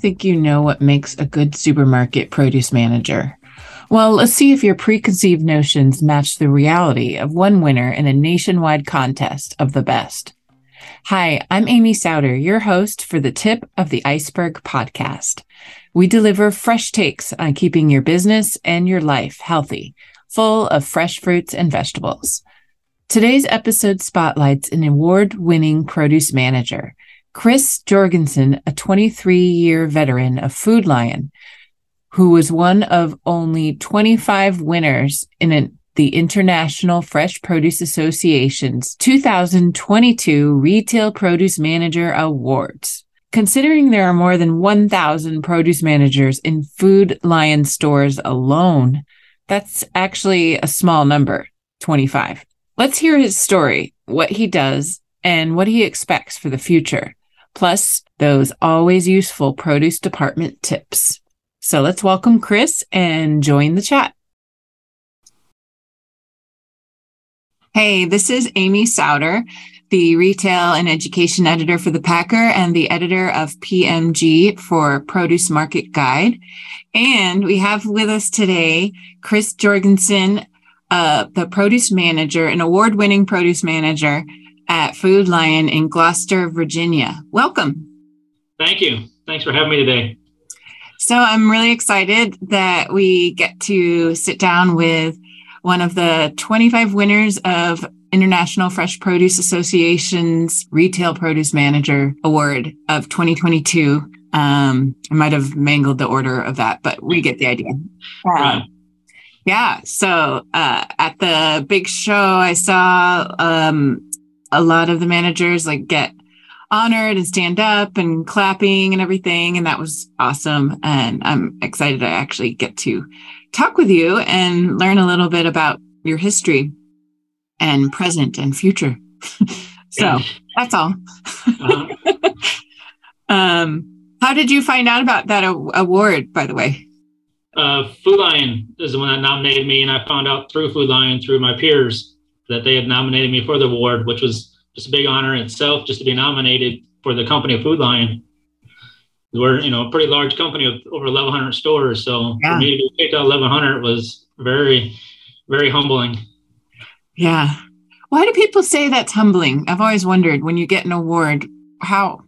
think you know what makes a good supermarket produce manager? Well, let's see if your preconceived notions match the reality of one winner in a nationwide contest of the best. Hi, I'm Amy Sowder, your host for the Tip of the Iceberg podcast. We deliver fresh takes on keeping your business and your life healthy, full of fresh fruits and vegetables. Today's episode spotlights an award winning produce manager, Chris Jorgensen, a 23 year veteran of Food Lion, who was one of only 25 winners in an, the International Fresh Produce Association's 2022 Retail Produce Manager Awards. Considering there are more than 1,000 produce managers in Food Lion stores alone, that's actually a small number, 25. Let's hear his story, what he does, and what he expects for the future, plus those always useful produce department tips. So let's welcome Chris and join the chat. Hey, this is Amy Sowder, the retail and education editor for the Packer and the editor of PMG for Produce Market Guide. And we have with us today Chris Jorgensen, uh, the produce manager, an award winning produce manager at Food Lion in Gloucester, Virginia. Welcome. Thank you. Thanks for having me today. So I'm really excited that we get to sit down with one of the 25 winners of International Fresh Produce Association's Retail Produce Manager Award of 2022. Um, I might have mangled the order of that, but we get the idea. Right. Yeah. So uh, at the big show, I saw um, a lot of the managers like get honored and stand up and clapping and everything. And that was awesome. And I'm excited to actually get to talk with you and learn a little bit about your history and present and future. so that's all. Uh-huh. um, how did you find out about that award, by the way? uh, Food Lion is the one that nominated me, and I found out through Food Lion, through my peers, that they had nominated me for the award, which was just a big honor in itself, just to be nominated for the company of Food Lion. We're you know a pretty large company of over 1,100 stores, so yeah. for me to be picked out 1,100 was very, very humbling. Yeah. Why do people say that's humbling? I've always wondered when you get an award, how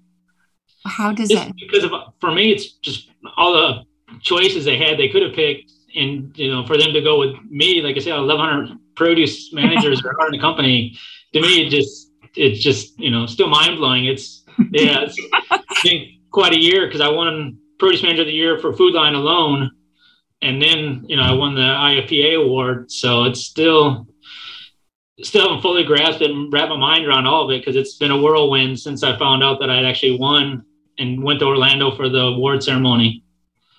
how does just that? Because of, for me, it's just all the choices they had, they could have picked, and you know, for them to go with me, like I said, 1,100 produce managers are in the company. To me, it just it's just you know still mind blowing. It's yeah, it's been quite a year because I won produce manager of the year for Food Lion alone, and then you know I won the IFPA award. So it's still still haven't fully grasped and wrapped my mind around all of it because it's been a whirlwind since I found out that I'd actually won and went to Orlando for the award ceremony.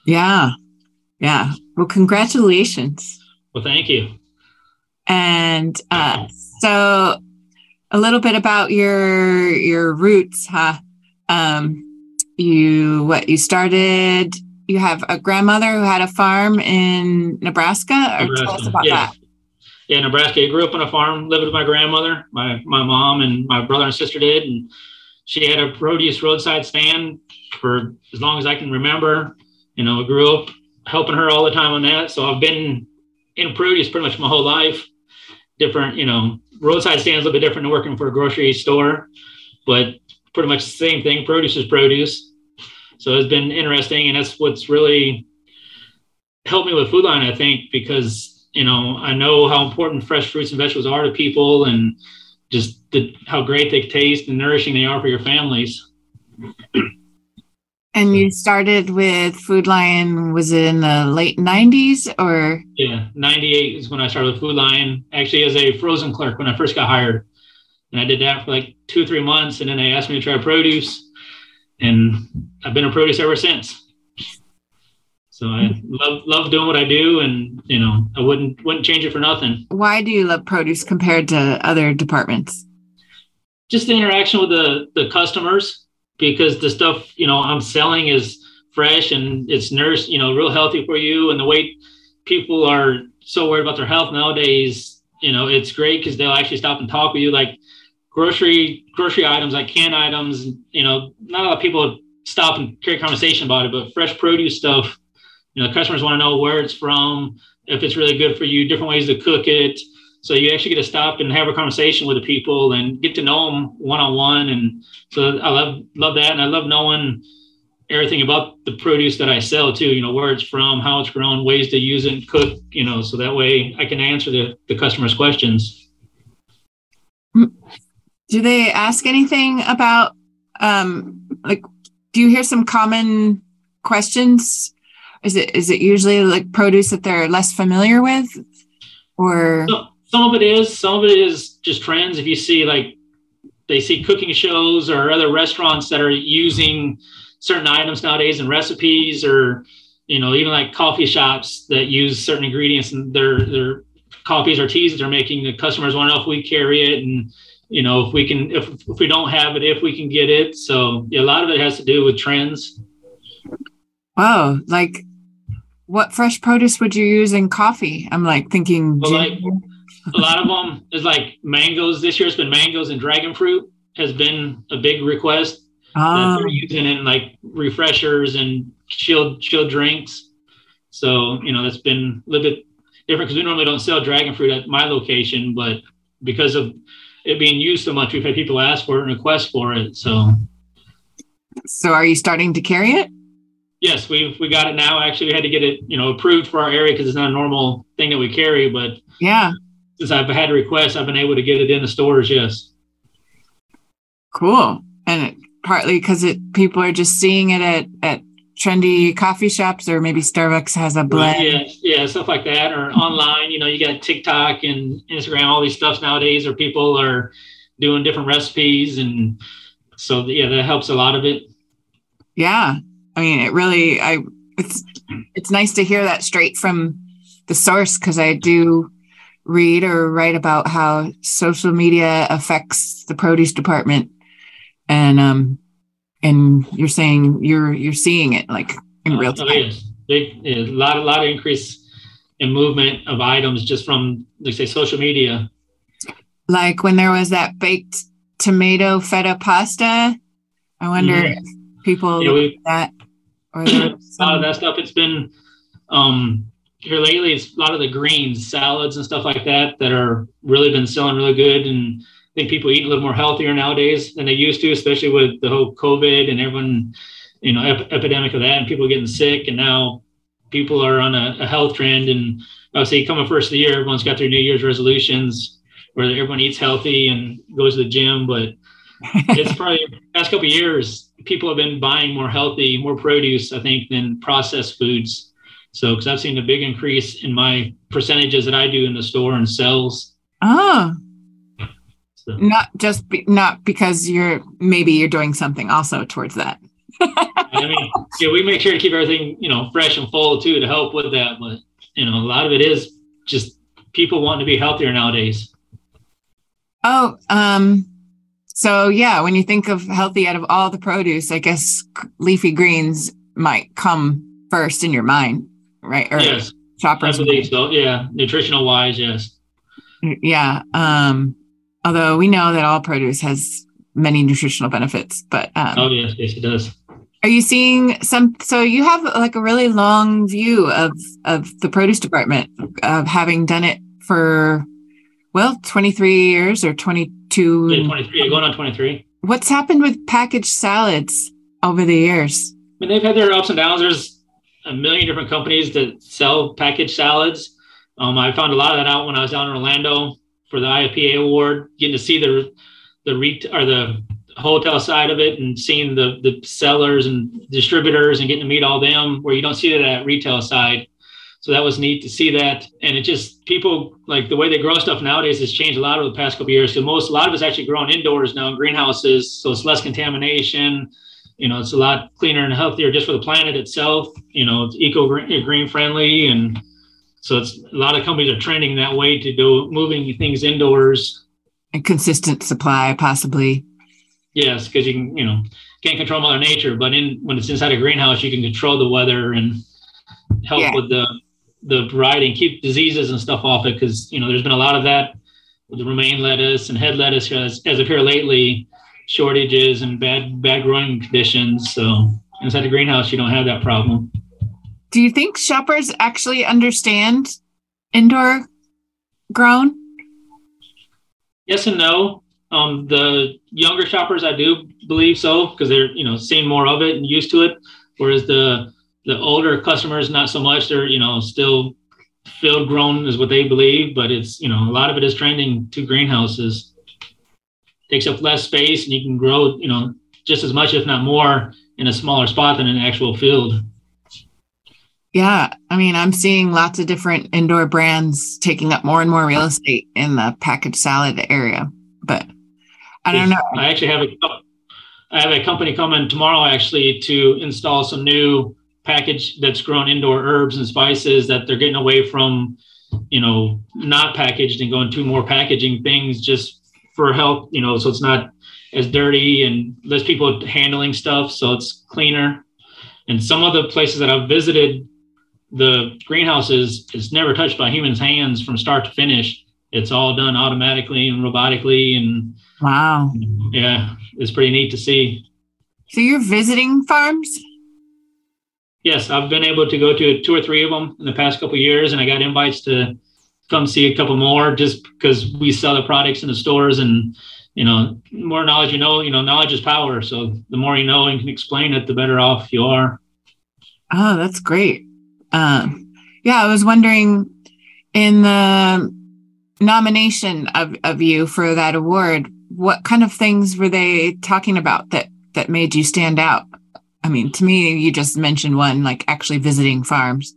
Yeah. Yeah. Well, congratulations. Well, thank you. And uh, so a little bit about your your roots, huh? Um, you what you started you have a grandmother who had a farm in Nebraska, or Nebraska. tell us about yeah. that. Yeah, Nebraska. I grew up on a farm, lived with my grandmother. My my mom and my brother and sister did, and she had a produce roadside stand for as long as I can remember you know, I grew up helping her all the time on that. So I've been in produce pretty much my whole life. Different, you know, roadside stands a little bit different than working for a grocery store, but pretty much the same thing. Produce is produce. So it's been interesting. And that's what's really helped me with Food Lion, I think, because, you know, I know how important fresh fruits and vegetables are to people and just the, how great they taste and nourishing they are for your families. And you started with Food Lion, was it in the late 90s or? Yeah, 98 is when I started with Food Lion, actually as a frozen clerk when I first got hired. And I did that for like two or three months. And then they asked me to try produce. And I've been a produce ever since. So I love love doing what I do, and you know I wouldn't wouldn't change it for nothing. Why do you love produce compared to other departments? Just the interaction with the the customers because the stuff you know I'm selling is fresh and it's nourished, you know, real healthy for you. And the way people are so worried about their health nowadays, you know, it's great because they'll actually stop and talk with you. Like grocery grocery items, like canned items, you know, not a lot of people stop and carry conversation about it. But fresh produce stuff, you know, customers want to know where it's from, if it's really good for you, different ways to cook it. So you actually get to stop and have a conversation with the people and get to know them one on one. And so I love love that, and I love knowing everything about the produce that I sell too. You know where it's from, how it's grown, ways to use it and cook. You know, so that way I can answer the the customers' questions. Do they ask anything about um like? Do you hear some common questions? Is it is it usually like produce that they're less familiar with, or? So, some of it is some of it is just trends. If you see like they see cooking shows or other restaurants that are using certain items nowadays in recipes or you know even like coffee shops that use certain ingredients in their their coffees or teas that they're making the customers want to know if we carry it and you know if we can if, if we don't have it if we can get it. So yeah, a lot of it has to do with trends. Wow like what fresh produce would you use in coffee? I'm like thinking well, like, a lot of them is like mangoes. This year it's been mangoes and dragon fruit has been a big request. Oh. They're ah. using it in like refreshers and chilled chilled drinks. So you know that's been a little bit different because we normally don't sell dragon fruit at my location, but because of it being used so much, we've had people ask for it and request for it. So, so are you starting to carry it? Yes, we've we got it now. Actually, we had to get it you know approved for our area because it's not a normal thing that we carry, but yeah, since I've had requests, I've been able to get it in the stores. Yes. Cool. And it, partly because it people are just seeing it at at trendy coffee shops, or maybe Starbucks has a blend. Yeah, yeah, stuff like that, or online. You know, you got TikTok and Instagram, all these stuff nowadays, or people are doing different recipes, and so yeah, that helps a lot of it. Yeah, I mean, it really, I it's it's nice to hear that straight from the source because I do read or write about how social media affects the produce department and um and you're saying you're you're seeing it like in real time. Oh, yes. Big, a lot, a lot of increase in movement of items just from, like say, social media. Like when there was that baked tomato feta pasta. I wonder if people yeah, we, that or a lot of that stuff. It's been um, here lately it's a lot of the greens salads and stuff like that that are really been selling really good and i think people eat a little more healthier nowadays than they used to especially with the whole covid and everyone you know ep- epidemic of that and people getting sick and now people are on a, a health trend. And obviously coming first of the year everyone's got their new year's resolutions where everyone eats healthy and goes to the gym. But it's probably past couple years people have been buying more healthy more produce i think than processed foods so, because I've seen a big increase in my percentages that I do in the store and sales. Oh, so. not just be, not because you're maybe you're doing something also towards that. I mean, yeah, we make sure to keep everything you know fresh and full too to help with that. But you know, a lot of it is just people wanting to be healthier nowadays. Oh, um, so yeah, when you think of healthy out of all the produce, I guess leafy greens might come first in your mind right? Or yes, shoppers. I believe so. Yeah, nutritional wise, yes. Yeah. Um, although we know that all produce has many nutritional benefits, but um, oh yes, yes, it does. Are you seeing some? So you have like a really long view of of the produce department of having done it for well 23 years or 22 yeah, 23 going on 23 what's happened with packaged salads over the years i mean they've had their ups and downs there's a million different companies that sell packaged salads. Um, I found a lot of that out when I was down in Orlando for the IFPA award, getting to see the the ret- or the hotel side of it and seeing the the sellers and distributors and getting to meet all them where you don't see that at retail side. So that was neat to see that. And it just people like the way they grow stuff nowadays has changed a lot over the past couple years. Because most a lot of it's actually grown indoors now in greenhouses, so it's less contamination you know, it's a lot cleaner and healthier just for the planet itself. You know, it's eco green friendly. And so it's a lot of companies are trending that way to do moving things indoors. And consistent supply, possibly. Yes, because you can, you know, can't control Mother Nature, but in when it's inside a greenhouse, you can control the weather and help yeah. with the the variety and keep diseases and stuff off it. Because you know, there's been a lot of that with the romaine lettuce and head lettuce as, as of here lately shortages and bad bad growing conditions. So inside the greenhouse, you don't have that problem. Do you think shoppers actually understand indoor grown? Yes and no. Um, the younger shoppers, I do believe so, because they're you know seeing more of it and used to it. Whereas the the older customers, not so much. They're you know still field grown is what they believe, but it's you know a lot of it is trending to greenhouses. Takes up less space, and you can grow you know just as much, if not more, in a smaller spot than an actual field. Yeah, I mean, I'm seeing lots of different indoor brands taking up more and more real estate in the packaged salad area, but I don't know. I actually have a I have a company coming tomorrow actually to install some new package that's grown indoor herbs and spices that they're getting away from, you know, not packaged and going to more packaging things just for help, you know, so it's not as dirty and less people handling stuff, so it's cleaner. And some of the places that I've visited, the greenhouses is never touched by humans' hands from start to finish. It's all done automatically and robotically, and wow, yeah, it's pretty neat to see. So you're visiting farms? Yes, I've been able to go to two or three of them in the past couple years, and I got invites to come see a couple more just because we sell the products in the stores and you know more knowledge you know you know knowledge is power so the more you know and can explain it the better off you are oh that's great um, yeah i was wondering in the nomination of, of you for that award what kind of things were they talking about that that made you stand out I mean, to me, you just mentioned one, like actually visiting farms.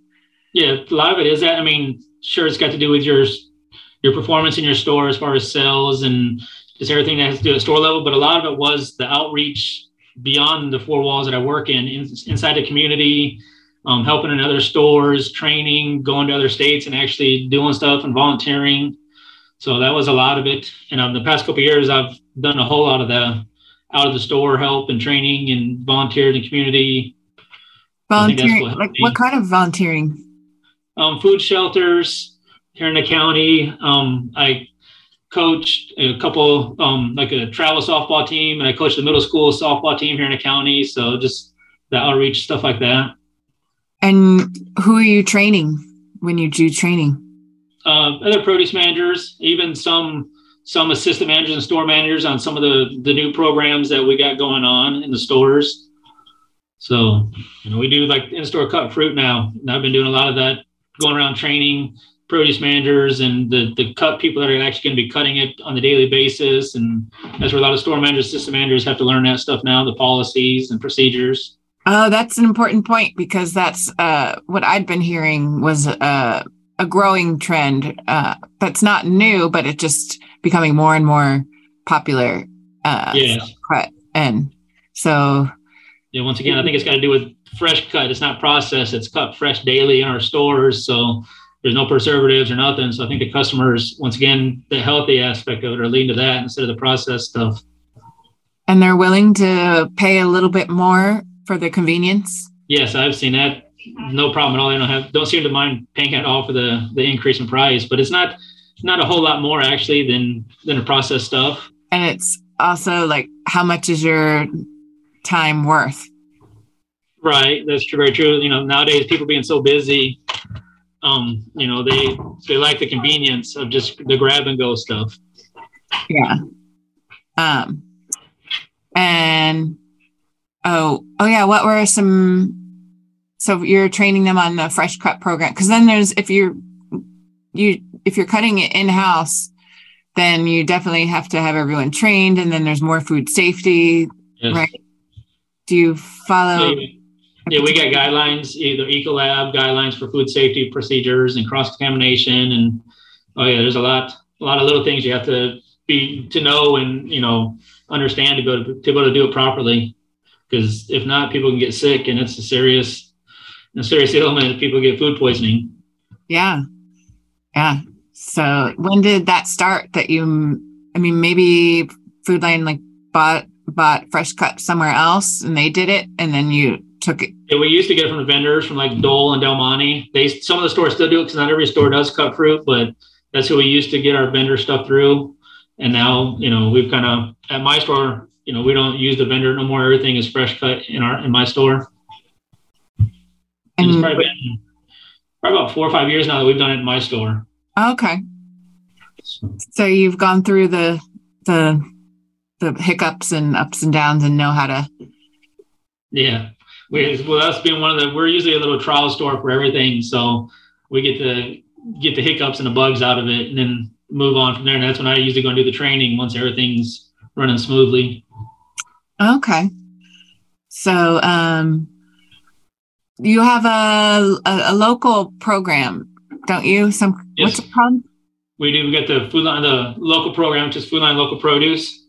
Yeah, a lot of it is that. I mean, sure, it's got to do with your your performance in your store as far as sales and just everything that has to do at store level. But a lot of it was the outreach beyond the four walls that I work in, in inside the community, um, helping in other stores, training, going to other states, and actually doing stuff and volunteering. So that was a lot of it. And um, the past couple years, I've done a whole lot of the out of the store help and training and volunteer in the community. Volunteering, what like what kind of volunteering? Um, food shelters here in the county. Um, I coached a couple, um, like a travel softball team, and I coached the middle school softball team here in the county. So just the outreach stuff like that. And who are you training when you do training? Uh, other produce managers, even some some assistant managers and store managers on some of the the new programs that we got going on in the stores. So, you know, we do like in-store cut fruit now. And I've been doing a lot of that, going around training produce managers and the the cut people that are actually going to be cutting it on a daily basis. And that's where a lot of store managers, system managers have to learn that stuff now, the policies and procedures. Oh, that's an important point because that's uh, what I'd been hearing was uh, a growing trend uh, that's not new, but it's just becoming more and more popular. Uh. Cut. And so. Yeah, once again, I think it's got to do with fresh cut. It's not processed, it's cut fresh daily in our stores. So there's no preservatives or nothing. So I think the customers, once again, the healthy aspect of it are leading to that instead of the processed stuff. And they're willing to pay a little bit more for the convenience? Yes, I've seen that no problem at all. They don't have don't seem to mind paying at all for the the increase in price, but it's not not a whole lot more actually than than a processed stuff. And it's also like how much is your time worth? Right, that's true, very true. You know, nowadays people being so busy, um, you know, they they like the convenience of just the grab and go stuff. Yeah. Um. And oh, oh yeah. What were some so you're training them on the fresh cut program because then there's if you're you if you're cutting it in house then you definitely have to have everyone trained and then there's more food safety yes. right do you follow yeah we got guidelines either ecolab guidelines for food safety procedures and cross contamination and oh yeah there's a lot a lot of little things you have to be to know and you know understand to go to, to be able to do it properly because if not people can get sick and it's a serious a serious ailment if people get food poisoning. Yeah. Yeah. So when did that start that you, I mean, maybe Food Lion like bought, bought fresh cut somewhere else and they did it and then you took it. Yeah, we used to get it from the vendors from like Dole and Del Monte. They, some of the stores still do it because not every store does cut fruit, but that's who we used to get our vendor stuff through. And now, you know, we've kind of, at my store, You know, we don't use the vendor no more. Everything is fresh cut in our in my store. And it's probably been probably about four or five years now that we've done it in my store. Okay. So you've gone through the the the hiccups and ups and downs and know how to. Yeah, we well that's been one of the. We're usually a little trial store for everything, so we get to get the hiccups and the bugs out of it, and then move on from there. And that's when I usually go and do the training once everything's running smoothly. Okay. So um, you have a, a, a local program, don't you? Some yes. what's it called? We do. We get the Food Lion, the local program, which is Food Lion Local Produce.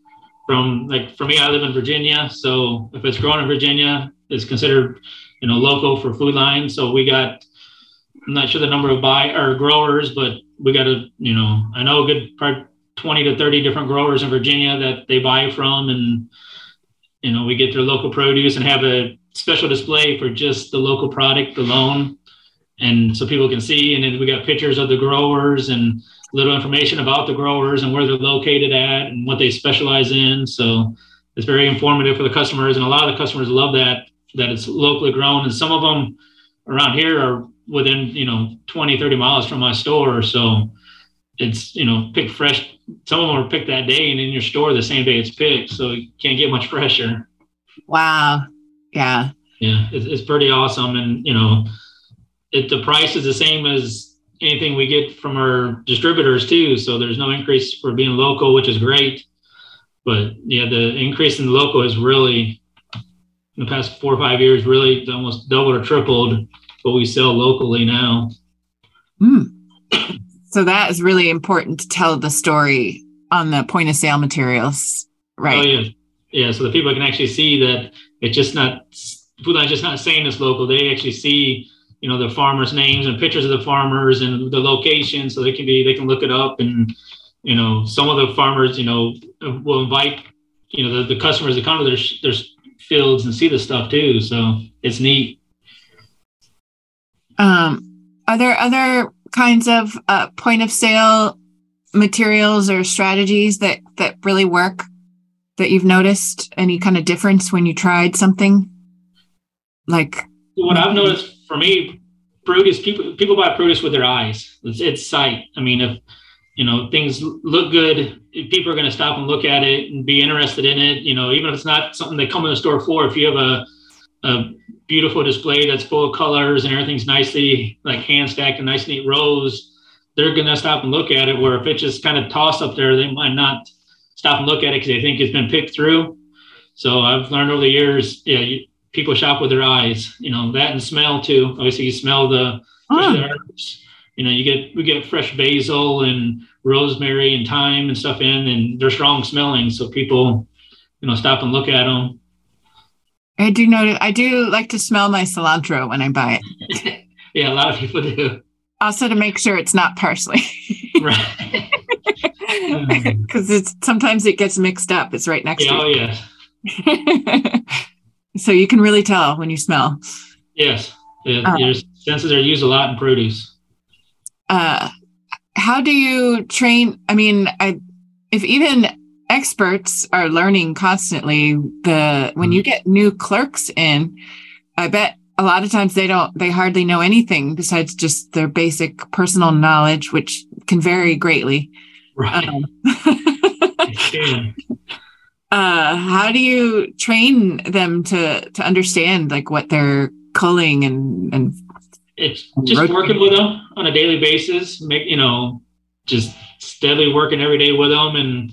From like for me, I live in Virginia, so if it's grown in Virginia, it's considered you know local for Food Lion. So we got I'm not sure the number of buy or growers, but we got a you know I know a good part 20 to 30 different growers in Virginia that they buy from, and you know we get their local produce and have a special display for just the local product alone, and so people can see. And then we got pictures of the growers and little information about the growers and where they're located at and what they specialize in. So it's very informative for the customers, and a lot of the customers love that that it's locally grown. And some of them around here are within you know 20 30 miles from my store. So it's you know picked fresh some of them are picked that day and in your store the same day it's picked. So you can't get much fresher. Wow. Yeah. Yeah it's, it's pretty awesome. And you know it the price is the same as anything we get from our distributors too so there's no increase for being local which is great but yeah the increase in the local has really in the past four or five years really almost doubled or tripled what we sell locally now. Mm. So that is really important to tell the story on the point of sale materials, right? Oh yeah, yeah. So the people can actually see that it's just not Food Lion just not saying it's local. They actually see you know the farmers' names and pictures of the farmers and the location, so they can be they can look it up and you know some of the farmers you know will invite you know the, the customers to come to their their fields and see the stuff too. So it's neat. Um, are there other kinds of uh, point of sale materials or strategies that that really work that you've noticed? Any kind of difference when you tried something? Like what I've noticed for me, produce people people buy produce with their eyes. It's, it's sight. I mean, if you know things look good, people are going to stop and look at it and be interested in it. You know, even if it's not something they come in the store for. If you have a a beautiful display that's full of colors and everything's nicely like hand stacked and nice neat rows, they're gonna stop and look at it. Where if it's just kind of tossed up there, they might not stop and look at it because they think it's been picked through. So I've learned over the years, yeah, you, people shop with their eyes. You know that and smell too. Obviously, you smell the, oh. herbs. You know, you get we get fresh basil and rosemary and thyme and stuff in, and they're strong smelling. So people, you know, stop and look at them. I do know. I do like to smell my cilantro when I buy it. yeah, a lot of people do. Also, to make sure it's not parsley. right. Because it's sometimes it gets mixed up. It's right next yeah, to. Oh yeah. So you can really tell when you smell. Yes, uh, your senses are used a lot in produce. Uh, how do you train? I mean, I if even experts are learning constantly the when you mm-hmm. get new clerks in i bet a lot of times they don't they hardly know anything besides just their basic personal knowledge which can vary greatly right um, uh how do you train them to to understand like what they're culling and and it's just rotating? working with them on a daily basis make you know just steadily working every day with them and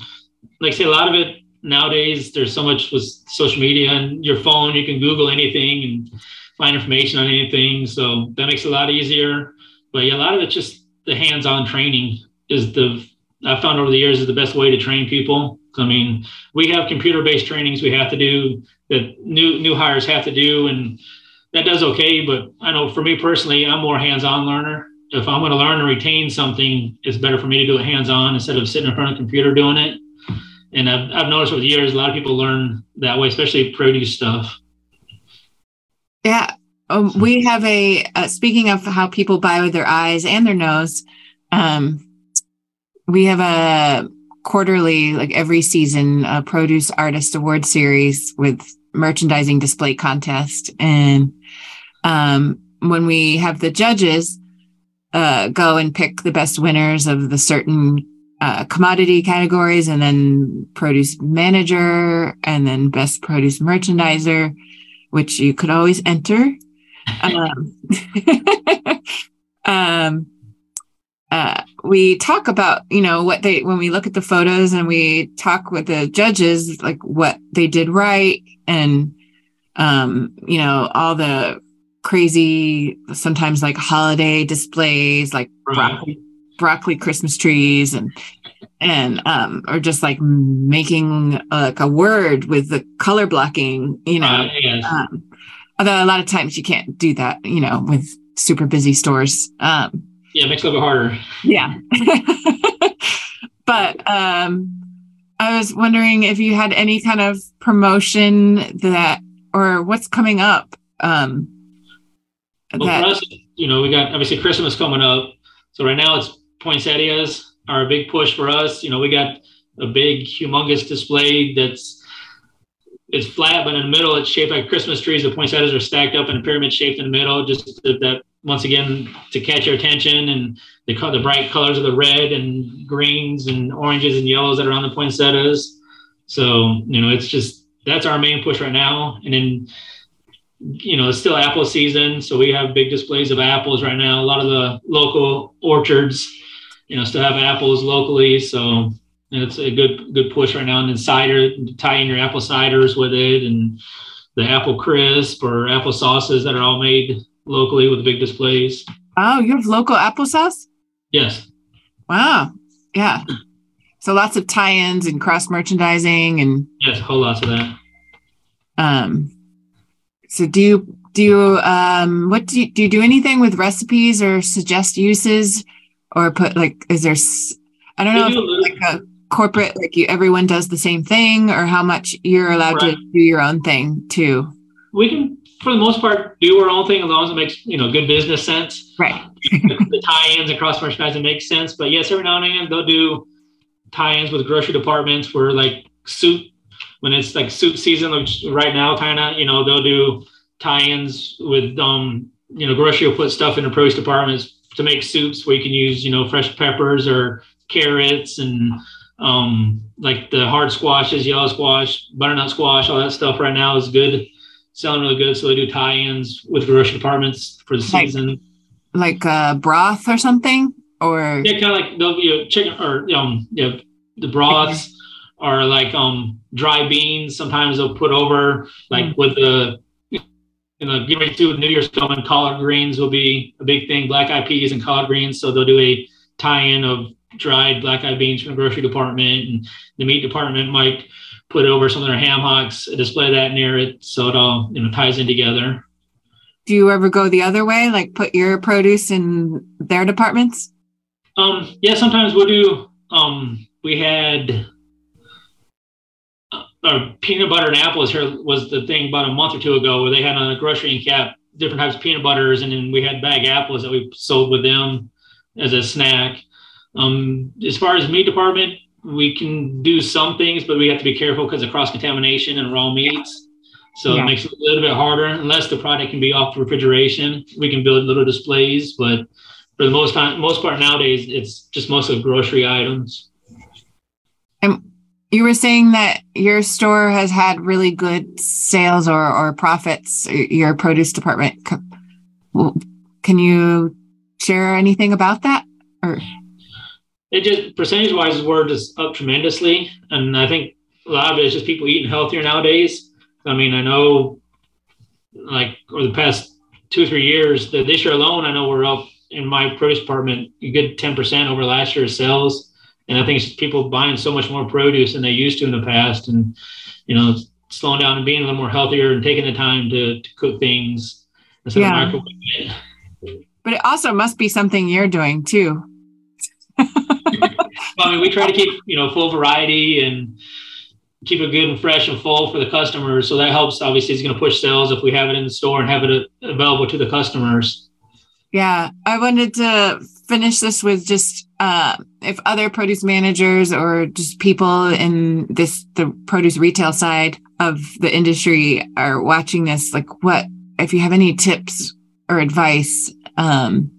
like I say, a lot of it nowadays, there's so much with social media and your phone, you can Google anything and find information on anything. So that makes it a lot easier. But yeah, a lot of it just the hands-on training is the I found over the years is the best way to train people. I mean, we have computer-based trainings we have to do that new new hires have to do, and that does okay. But I know for me personally, I'm more hands-on learner. If I'm going to learn and retain something, it's better for me to do it hands-on instead of sitting in front of a computer doing it and I've, I've noticed over the years a lot of people learn that way especially produce stuff yeah um, we have a uh, speaking of how people buy with their eyes and their nose um, we have a quarterly, like every season, a produce artist award series with merchandising display contest. And um, when we have the judges uh, go and pick the best winners of the certain uh, commodity categories, and then produce manager, and then best produce merchandiser, which you could always enter. Um, um, uh, we talk about you know what they when we look at the photos and we talk with the judges like what they did right and um you know all the crazy sometimes like holiday displays like right. broccoli broccoli christmas trees and and um or just like making like a word with the color blocking you know uh, yes. um, although a lot of times you can't do that you know with super busy stores um yeah, it makes it a little bit harder. Yeah. but um, I was wondering if you had any kind of promotion that, or what's coming up. Um, well, that, for us, you know, we got obviously Christmas coming up. So right now it's poinsettias are a big push for us. You know, we got a big, humongous display that's it's flat, but in the middle it's shaped like Christmas trees. The poinsettias are stacked up in a pyramid shaped in the middle, just that once again to catch your attention and the the bright colors of the red and greens and oranges and yellows that are on the poinsettias. So you know, it's just that's our main push right now. And then you know, it's still apple season, so we have big displays of apples right now. A lot of the local orchards, you know, still have apples locally. So it's a good good push right now. And then cider, tie in your apple ciders with it, and the apple crisp or apple sauces that are all made locally with big displays. Oh, you have local applesauce? Yes. Wow. Yeah. So lots of tie-ins and cross merchandising and yes, a whole lot of that. Um so do you do you um what do you do you do anything with recipes or suggest uses or put like is there I don't know do like a corporate like you everyone does the same thing or how much you're allowed right. to do your own thing too. We can for the most part, do our own thing as long as it makes you know good business sense. Right. the, the tie-ins and cross merchandising makes sense, but yes, every now and again they'll do tie-ins with grocery departments where like soup when it's like soup season, which right now kind of you know they'll do tie-ins with um you know grocery will put stuff in the produce departments to make soups where you can use you know fresh peppers or carrots and um like the hard squashes, yellow squash, butternut squash, all that stuff right now is good selling really good. So they do tie-ins with grocery departments for the season. Like, uh, broth or something, or yeah, kind of like they'll you know, chicken or um yeah the broths are like um dry beans. Sometimes they'll put over like mm. with the you know get ready to New Year's coming. Collard greens will be a big thing. Black eyed peas and collard greens. So they'll do a tie-in of dried black eyed beans from the grocery department, and the meat department might put it over some of their ham hocks, display that near it, so it all you know ties in together. Do you ever go the other way, like put your produce in their departments? Um, yeah, sometimes we'll do. Um, we had uh, our peanut butter and apples here was the thing about a month or two ago where they had on a grocery and cap different types of peanut butters, and then we had bag apples that we sold with them as a snack. Um, as far as meat department, we can do some things, but we have to be careful because of cross contamination and raw meats. So yeah. it makes it a little bit harder. Unless the product can be off refrigeration, we can build little displays. But for the most time, most part nowadays, it's just mostly grocery items. And you were saying that your store has had really good sales or, or profits. Your produce department. Can you share anything about that? Or it just percentage wise, we're just up tremendously. And I think a lot of it is just people eating healthier nowadays. I mean, I know like over the past two or three years, that this year alone, I know we're up in my produce department a good 10% over last year's sales. And I think it's people buying so much more produce than they used to in the past. And, you know, slowing down and being a little more healthier and taking the time to, to cook things instead yeah. of microwaving But it also must be something you're doing too I mean, we try to keep you know full variety and keep it good and fresh and full for the customers. So that helps. Obviously, it's going to push sales if we have it in the store and have it available to the customers. Yeah, I wanted to finish this with just uh, if other produce managers or just people in this the produce retail side of the industry are watching this, like what if you have any tips or advice um,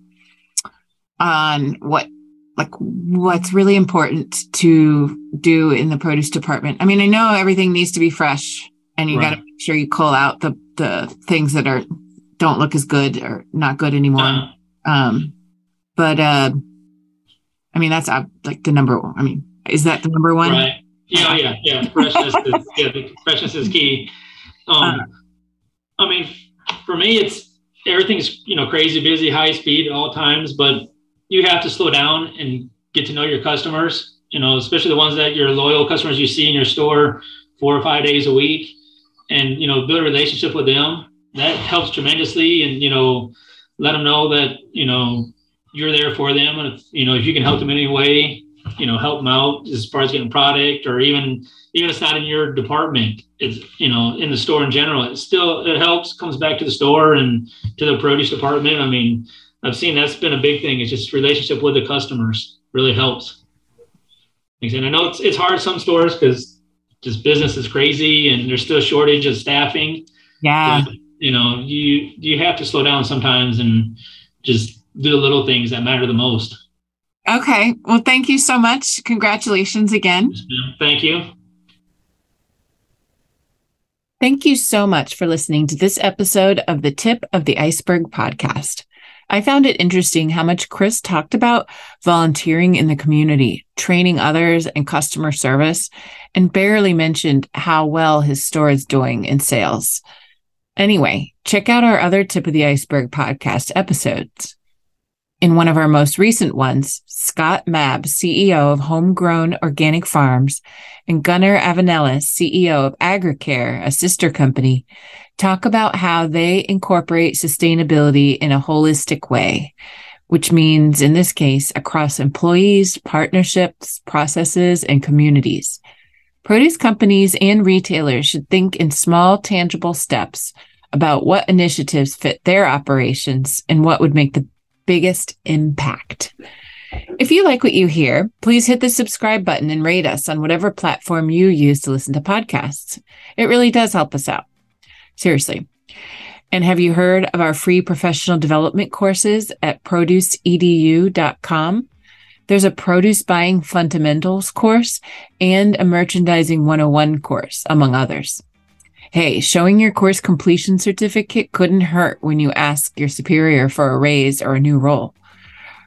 on what like what's really important to do in the produce department. I mean, I know everything needs to be fresh and you right. got to make sure you cull out the the things that are don't look as good or not good anymore. Uh, um, but uh, I mean, that's uh, like the number. I mean, is that the number one? Right. Yeah, yeah, yeah. Freshness is yeah, freshness is key. Um, uh, I mean, for me, it's everything's you know crazy busy, high speed at all times, but you have to slow down and get to know your customers. You know, especially the ones that your loyal customers you see in your store four or five days a week, and you know build a relationship with them. That helps tremendously, and you know, let them know that you know you're there for them, and if, you know if you can help them in any way, you know, help them out as far as getting product, or even even if it's not in your department, it's you know in the store in general. It still it helps. Comes back to the store and to the produce department. I mean, I've seen that's been a big thing. It's just relationship with the customers really helps. And I know it's it's hard some stores because just business is crazy and there's still a shortage of staffing. Yeah. But, you know, you you have to slow down sometimes and just do the little things that matter the most. Okay. Well, thank you so much. Congratulations again. Thank you. Thank you so much for listening to this episode of the Tip of the Iceberg podcast. I found it interesting how much Chris talked about volunteering in the community, training others, and customer service, and barely mentioned how well his store is doing in sales. Anyway, check out our other Tip of the Iceberg podcast episodes. In one of our most recent ones, Scott Mabs, CEO of Homegrown Organic Farms, and Gunnar Avenellis, CEO of Agricare, a sister company, talk about how they incorporate sustainability in a holistic way, which means, in this case, across employees, partnerships, processes, and communities. Produce companies and retailers should think in small, tangible steps about what initiatives fit their operations and what would make the biggest impact. If you like what you hear, please hit the subscribe button and rate us on whatever platform you use to listen to podcasts. It really does help us out. Seriously. And have you heard of our free professional development courses at produceedu.com? There's a produce buying fundamentals course and a merchandising 101 course, among others. Hey, showing your course completion certificate couldn't hurt when you ask your superior for a raise or a new role.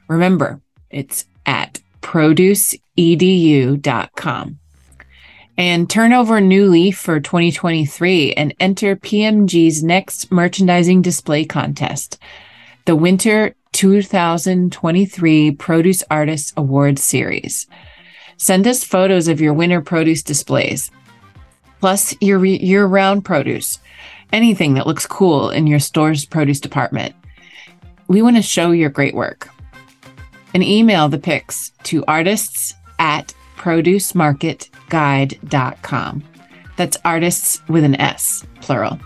Remember, it's at produceedu.com. And turn over a new leaf for 2023 and enter PMG's next merchandising display contest, the Winter 2023 Produce Artists Awards Series. Send us photos of your winter produce displays plus your year round produce, anything that looks cool in your store's produce department. We want to show your great work. And email the pics to artists at producemarketguide.com. That's artists with an S, plural.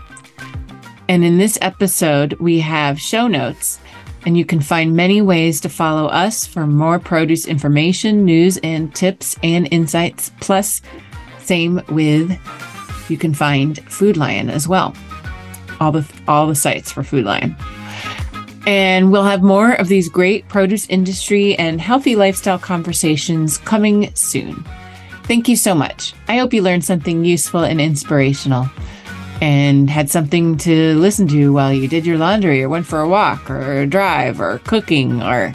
And in this episode, we have show notes, and you can find many ways to follow us for more produce information, news, and tips and insights. Plus, same with you can find Food Lion as well. All the all the sites for Food Lion. And we'll have more of these great produce industry and healthy lifestyle conversations coming soon. Thank you so much. I hope you learned something useful and inspirational and had something to listen to while you did your laundry or went for a walk or a drive or cooking or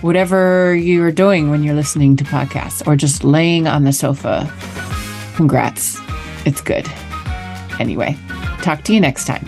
whatever you're doing when you're listening to podcasts or just laying on the sofa. Congrats. It's good. Anyway, talk to you next time.